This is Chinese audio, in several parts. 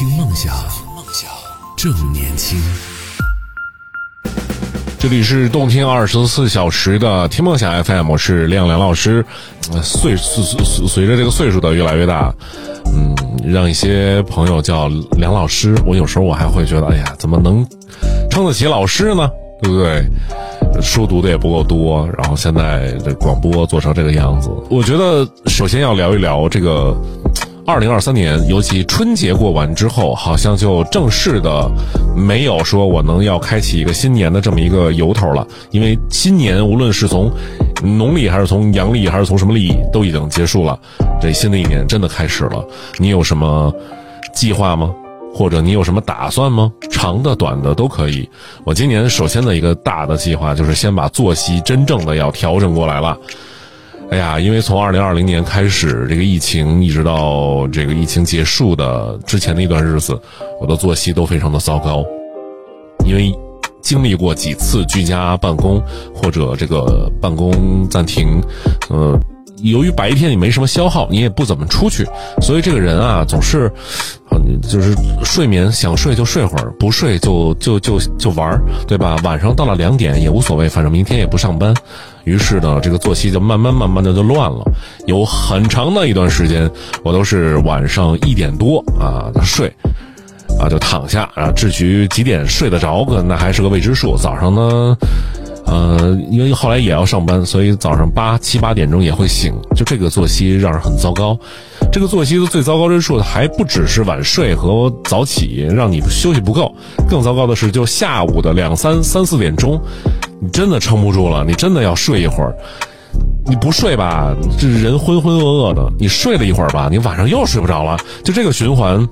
听梦想，梦想正年轻。这里是动听二十四小时的听梦想 FM，我是亮亮老师。岁随随随着这个岁数的越来越大，嗯，让一些朋友叫梁老师，我有时候我还会觉得，哎呀，怎么能撑得起老师呢？对不对？书读的也不够多，然后现在这广播做成这个样子，我觉得首先要聊一聊这个。二零二三年，尤其春节过完之后，好像就正式的没有说我能要开启一个新年的这么一个由头了。因为新年无论是从农历还是从阳历还是从什么历，都已经结束了。这新的一年真的开始了，你有什么计划吗？或者你有什么打算吗？长的、短的都可以。我今年首先的一个大的计划就是先把作息真正的要调整过来了。哎呀，因为从二零二零年开始，这个疫情一直到这个疫情结束的之前的一段日子，我的作息都非常的糟糕。因为经历过几次居家办公或者这个办公暂停，呃，由于白天你没什么消耗，你也不怎么出去，所以这个人啊总是，就是睡眠想睡就睡会儿，不睡就就就就玩儿，对吧？晚上到了两点也无所谓，反正明天也不上班。于是呢，这个作息就慢慢慢慢的就乱了。有很长的一段时间，我都是晚上一点多啊睡，啊就躺下啊。至于几点睡得着，可那还是个未知数。早上呢，呃，因为后来也要上班，所以早上八七八点钟也会醒。就这个作息让人很糟糕。这个作息的最糟糕之处还不只是晚睡和早起，让你休息不够。更糟糕的是，就下午的两三三四点钟。你真的撑不住了，你真的要睡一会儿。你不睡吧，这人浑浑噩噩的；你睡了一会儿吧，你晚上又睡不着了。就这个循环，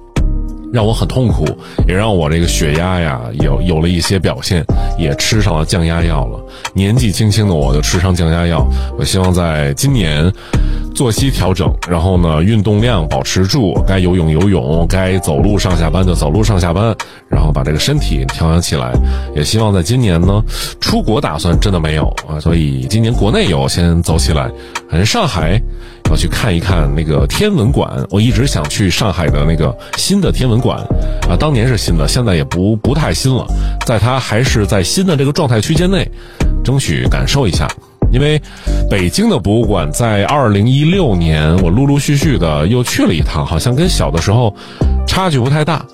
让我很痛苦，也让我这个血压呀有有了一些表现，也吃上了降压药了。年纪轻轻的我就吃上降压药，我希望在今年。作息调整，然后呢，运动量保持住，该游泳游泳，该走路上下班就走路上下班，然后把这个身体调养起来。也希望在今年呢，出国打算真的没有啊，所以今年国内游先走起来。反正上海要去看一看那个天文馆，我一直想去上海的那个新的天文馆啊，当年是新的，现在也不不太新了，在它还是在新的这个状态区间内，争取感受一下。因为北京的博物馆在二零一六年，我陆陆续续的又去了一趟，好像跟小的时候差距不太大。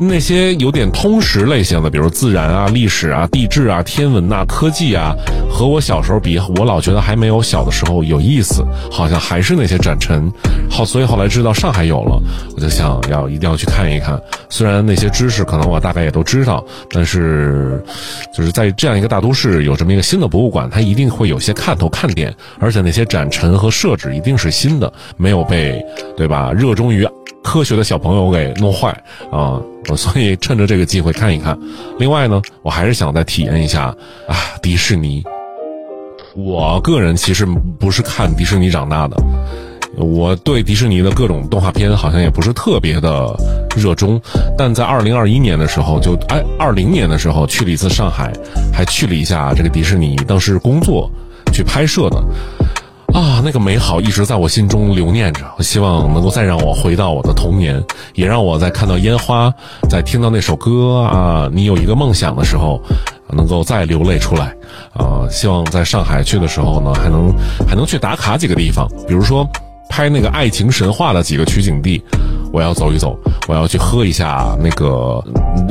那些有点通识类型的，比如自然啊、历史啊、地质啊、天文呐、科技啊，和我小时候比，我老觉得还没有小的时候有意思。好像还是那些展陈，好，所以后来知道上海有了，我就想要一定要去看一看。虽然那些知识可能我大概也都知道，但是就是在这样一个大都市有这么一个新的博物馆，它一定会有些看头看点，而且那些展陈和设置一定是新的，没有被对吧？热衷于。科学的小朋友给弄坏啊，所以趁着这个机会看一看。另外呢，我还是想再体验一下啊，迪士尼。我个人其实不是看迪士尼长大的，我对迪士尼的各种动画片好像也不是特别的热衷。但在二零二一年的时候，就哎二零年的时候去了一次上海，还去了一下这个迪士尼，当时工作去拍摄的。啊，那个美好一直在我心中留念着。我希望能够再让我回到我的童年，也让我在看到烟花，在听到那首歌啊，你有一个梦想的时候，能够再流泪出来。啊，希望在上海去的时候呢，还能还能去打卡几个地方，比如说拍那个爱情神话的几个取景地。我要走一走，我要去喝一下那个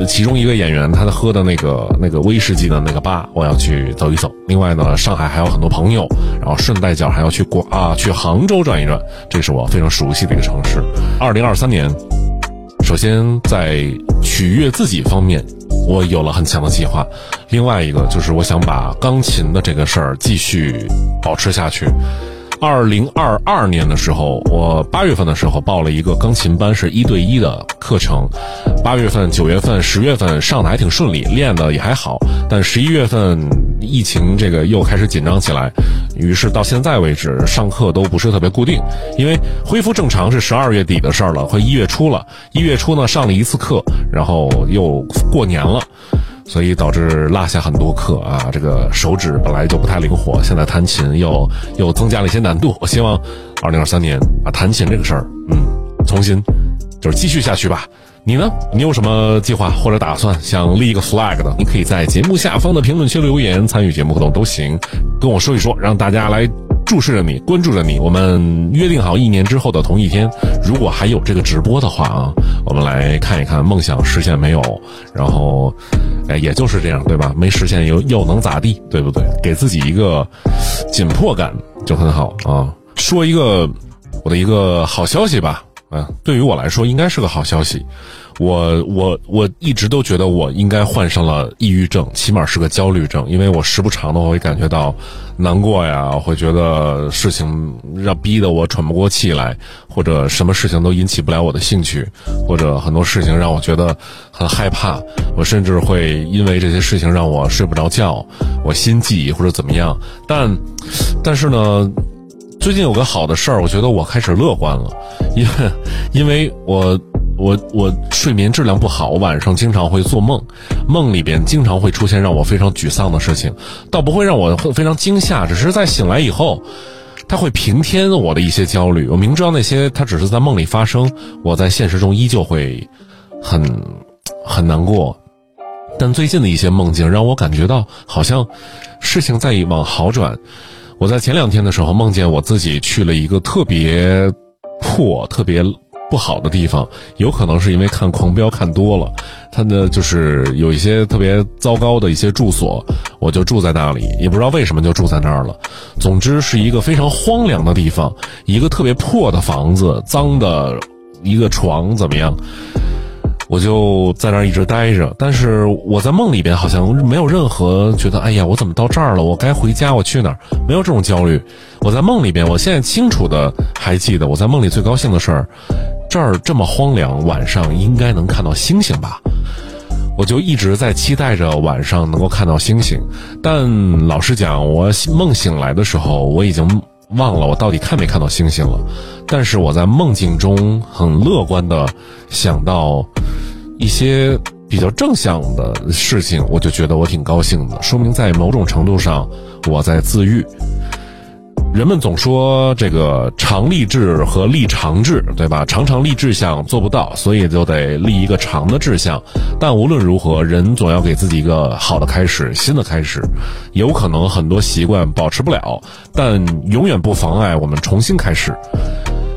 其中一个演员他的喝的那个那个威士忌的那个吧，我要去走一走。另外呢，上海还有很多朋友，然后顺带脚还要去广啊去杭州转一转，这是我非常熟悉的一个城市。二零二三年，首先在取悦自己方面，我有了很强的计划。另外一个就是我想把钢琴的这个事儿继续保持下去。二零二二年的时候，我八月份的时候报了一个钢琴班，是一对一的课程。八月份、九月份、十月份上的还挺顺利，练的也还好。但十一月份疫情这个又开始紧张起来，于是到现在为止上课都不是特别固定。因为恢复正常是十二月底的事儿了，快一月初了。一月初呢上了一次课，然后又过年了。所以导致落下很多课啊，这个手指本来就不太灵活，现在弹琴又又增加了一些难度。我希望，二零二三年把弹琴这个事儿，嗯，重新就是继续下去吧。你呢？你有什么计划或者打算想立一个 flag 的？你可以在节目下方的评论区留言，参与节目互动都行，跟我说一说，让大家来注视着你，关注着你。我们约定好一年之后的同一天，如果还有这个直播的话啊，我们来看一看梦想实现没有？然后，哎，也就是这样，对吧？没实现又又能咋地？对不对？给自己一个紧迫感就很好啊。说一个我的一个好消息吧。嗯，对于我来说应该是个好消息。我我我一直都觉得我应该患上了抑郁症，起码是个焦虑症，因为我时不常的会感觉到难过呀，会觉得事情让逼得我喘不过气来，或者什么事情都引起不了我的兴趣，或者很多事情让我觉得很害怕。我甚至会因为这些事情让我睡不着觉，我心悸或者怎么样。但但是呢。最近有个好的事儿，我觉得我开始乐观了，因为，因为我，我，我睡眠质量不好，晚上经常会做梦，梦里边经常会出现让我非常沮丧的事情，倒不会让我非常惊吓，只是在醒来以后，它会平添我的一些焦虑。我明知道那些它只是在梦里发生，我在现实中依旧会很很难过，但最近的一些梦境让我感觉到好像事情在往好转。我在前两天的时候梦见我自己去了一个特别破、特别不好的地方，有可能是因为看《狂飙》看多了，它呢就是有一些特别糟糕的一些住所，我就住在那里，也不知道为什么就住在那儿了。总之是一个非常荒凉的地方，一个特别破的房子，脏的一个床，怎么样？我就在那儿一直待着，但是我在梦里边好像没有任何觉得，哎呀，我怎么到这儿了？我该回家，我去哪儿？没有这种焦虑。我在梦里边，我现在清楚的还记得，我在梦里最高兴的事儿，这儿这么荒凉，晚上应该能看到星星吧？我就一直在期待着晚上能够看到星星。但老实讲，我梦醒来的时候，我已经忘了我到底看没看到星星了。但是我在梦境中很乐观的想到。一些比较正向的事情，我就觉得我挺高兴的，说明在某种程度上我在自愈。人们总说这个长立志和立长志，对吧？常常立志向做不到，所以就得立一个长的志向。但无论如何，人总要给自己一个好的开始，新的开始。有可能很多习惯保持不了，但永远不妨碍我们重新开始。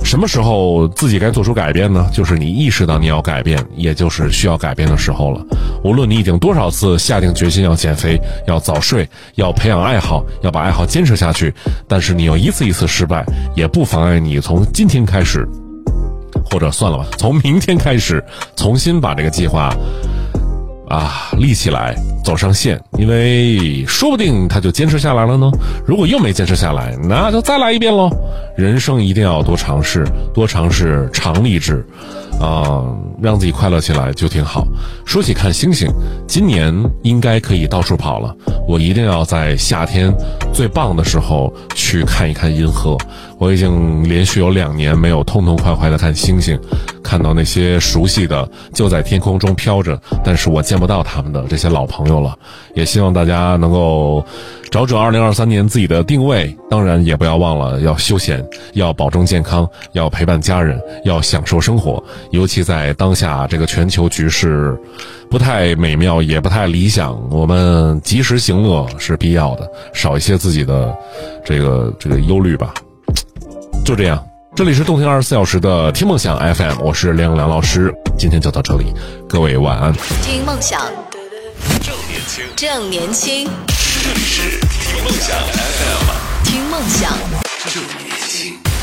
什么时候自己该做出改变呢？就是你意识到你要改变，也就是需要改变的时候了。无论你已经多少次下定决心要减肥、要早睡、要培养爱好、要把爱好坚持下去，但是你又一次一次失败，也不妨碍你从今天开始，或者算了吧，从明天开始重新把这个计划。啊，立起来，走上线，因为说不定他就坚持下来了呢。如果又没坚持下来，那就再来一遍喽。人生一定要多尝试，多尝试，常立志，啊，让自己快乐起来就挺好。说起看星星，今年应该可以到处跑了。我一定要在夏天最棒的时候去看一看银河。我已经连续有两年没有痛痛快快的看星星，看到那些熟悉的就在天空中飘着，但是我见不到他们的这些老朋友了。也希望大家能够找准二零二三年自己的定位，当然也不要忘了要休闲，要保证健康，要陪伴家人，要享受生活。尤其在当下这个全球局势不太美妙，也不太理想，我们及时行乐是必要的，少一些自己的这个这个忧虑吧。就这样，这里是动听二十四小时的听梦想 FM，我是梁梁老师，今天就到这里，各位晚安。听梦想，正年轻，正年轻，这里是听梦想 FM，听梦想。正年轻。